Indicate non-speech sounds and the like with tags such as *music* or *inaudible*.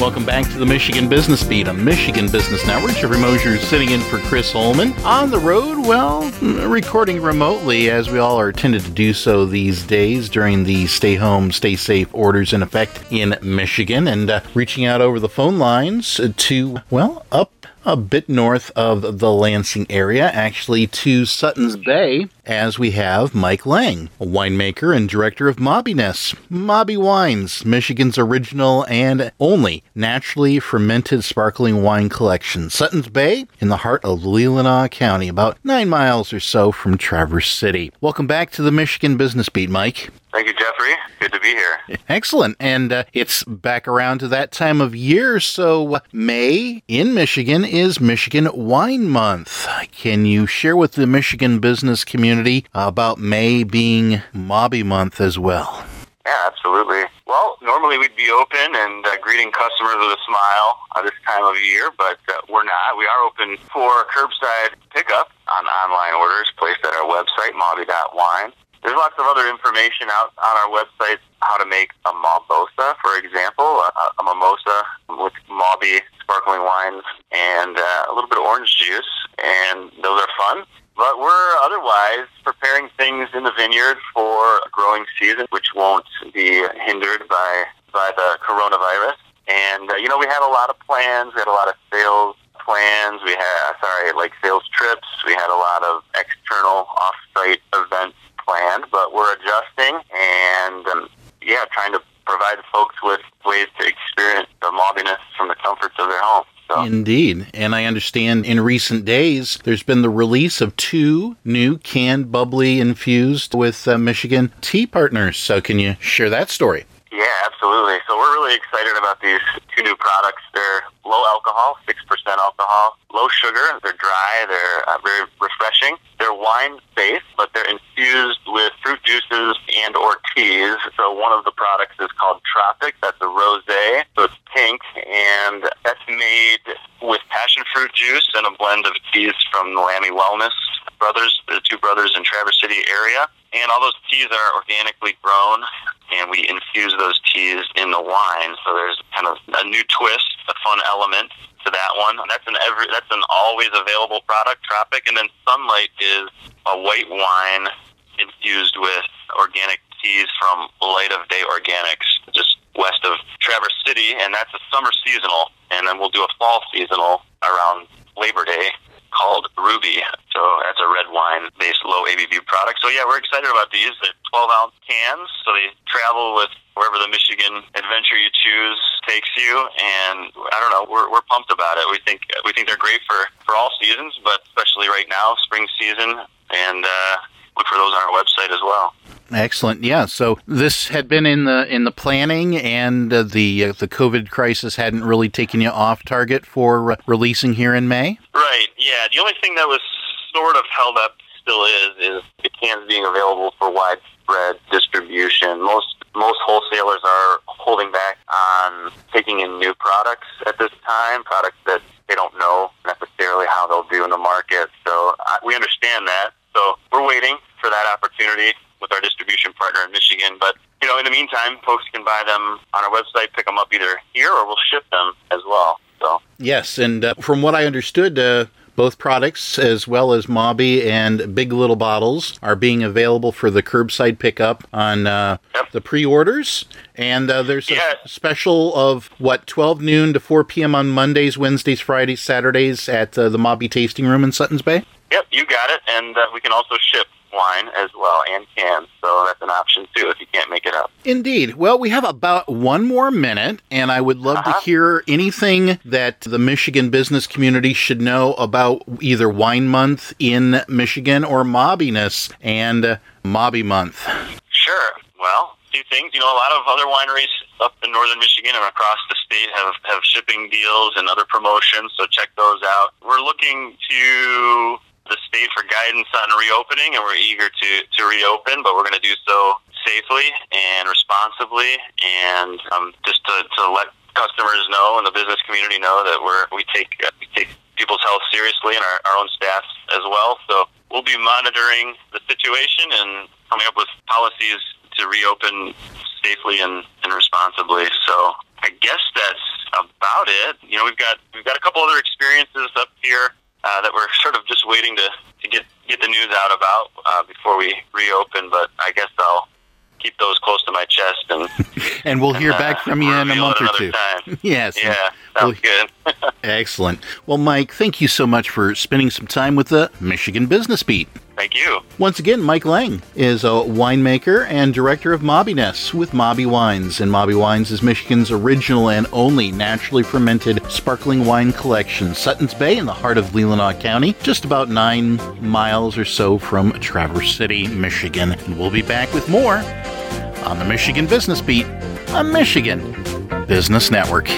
Welcome back to the Michigan Business Beat on Michigan Business Network. Jeffrey Mosher sitting in for Chris Holman. On the road, well, recording remotely as we all are tended to do so these days during the stay home, stay safe orders in effect in Michigan and uh, reaching out over the phone lines to, well, up a bit north of the Lansing area, actually to Suttons Bay, as we have Mike Lang, a winemaker and director of Mawby-ness. Mawby Wines, Michigan's original and only naturally fermented sparkling wine collection. Suttons Bay, in the heart of Leelanau County, about nine miles or so from Traverse City. Welcome back to the Michigan Business Beat, Mike. Thank you, Jeffrey. Good to be here. Excellent. And uh, it's back around to that time of year. So, uh, May in Michigan is Michigan Wine Month. Can you share with the Michigan business community about May being Mawby Month as well? Yeah, absolutely. Well, normally we'd be open and uh, greeting customers with a smile uh, this time of year, but uh, we're not. We are open for curbside pickup on online orders placed at our website, mawby.wine. There's lots of other information out on our website how to make a Mawbosa, for example, a, a mimosa with Mawby sparkling wines and uh, a little bit of orange juice, and those are fun. But we're otherwise preparing things in the vineyard for a growing season, which won't be hindered by by the coronavirus. And uh, you know, we had a lot of plans. We had a lot of sales plans. We had sorry, like sales trips. We had a lot of external off-site events planned, but we're adjusting and um, yeah, trying to provide folks with ways to experience the Mawby-ness from the comforts of their home. So. Indeed. And I understand in recent days there's been the release of two new canned bubbly infused with uh, Michigan tea partners. So, can you share that story? Yeah, absolutely. So, we're really excited about these two new products. They're low alcohol, 6% alcohol, low sugar. They're dry, they're uh, very refreshing. Wine based, but they're infused with fruit juices and or teas. So one of the products is called Tropic. That's a rosé. So it's pink, and that's made with passion fruit juice and a blend of teas from the Lamy Wellness brothers, the two brothers in Traverse City area. And all those teas are organically grown, and we infuse those teas in the wine. So there's kind of a new twist, a fun element that one. That's an every that's an always available product, Tropic, and then Sunlight is a white wine infused with organic teas from Light of Day Organics, just west of Traverse City, and that's a summer seasonal, and then we'll do a fall seasonal around Labor Day called Ruby. So that's a red wine based low ABV product. So yeah, we're excited about these. They're 12 ounce cans, so they travel with wherever the Michigan adventure you choose takes you. And I don't know, we're, we're pumped about it. We think we think they're great for for all seasons, but especially right now, spring season, and uh, look for those on our website as well. Excellent. Yeah. So this had been in the in the planning, and uh, the uh, the COVID crisis hadn't really taken you off target for uh, releasing here in May. Right. Yeah. The only thing that was sort of held up still is is the cans being available for widespread distribution. Most most wholesalers are holding back on taking in new products at this time, products that they don't know necessarily how they'll do in the market. So uh, we understand that. So we're waiting for that opportunity with our distribution partner in Michigan. But you know, in the meantime, folks can buy them on our website, pick them up either here or we'll ship them as well. So yes, and uh, from what I understood. Uh, both products, as well as Mawby and Big Little Bottles, are being available for the curbside pickup on uh, yep. the pre-orders. And uh, there's yeah. a special of what 12 noon to 4 p.m. on Mondays, Wednesdays, Fridays, Saturdays at uh, the Mawby Tasting Room in Suttons Bay. Yep, you got it. And uh, we can also ship wine as well and cans. So that's an option too if you can't make it up. Indeed. Well, we have about one more minute, and I would love Uh-huh. to hear anything that the Michigan business community should know about either Wine Month in Michigan or Mawby-ness and uh, Mawby Month. Sure. Well, few things. You know, a lot of other wineries up in northern Michigan and across the state have, have shipping deals and other promotions, so check those out. We're looking to the state for guidance on reopening, and we're eager to, to reopen, but we're going to do so safely and responsibly, and um, just to, to let customers know and the business community know that we're we take uh, we take people's health seriously and our, our own staff as well. So we'll be monitoring the situation and coming up with policies to reopen safely and, and responsibly. So I guess that's about it. You know, we've got we've got a couple other experiences up here uh, that we're sort of just waiting to, to get get the news out about uh, before we reopen. But I guess I'll keep those close to my chest and *laughs* and we'll hear back from you in a month or two. Time. *laughs* yes. Yeah, sounds well, good. *laughs* excellent. Well, Mike, thank you so much for spending some time with the Michigan Business Beat. Thank you. Once again, Mike Lang is a winemaker and director of Mawby-ness with Mawby Wines. And Mawby Wines is Michigan's original and only naturally fermented sparkling wine collection. Suttons Bay in the heart of Leelanau County, just about nine miles or so from Traverse City, Michigan. And we'll be back with more on the Michigan Business Beat, on Michigan Business Network.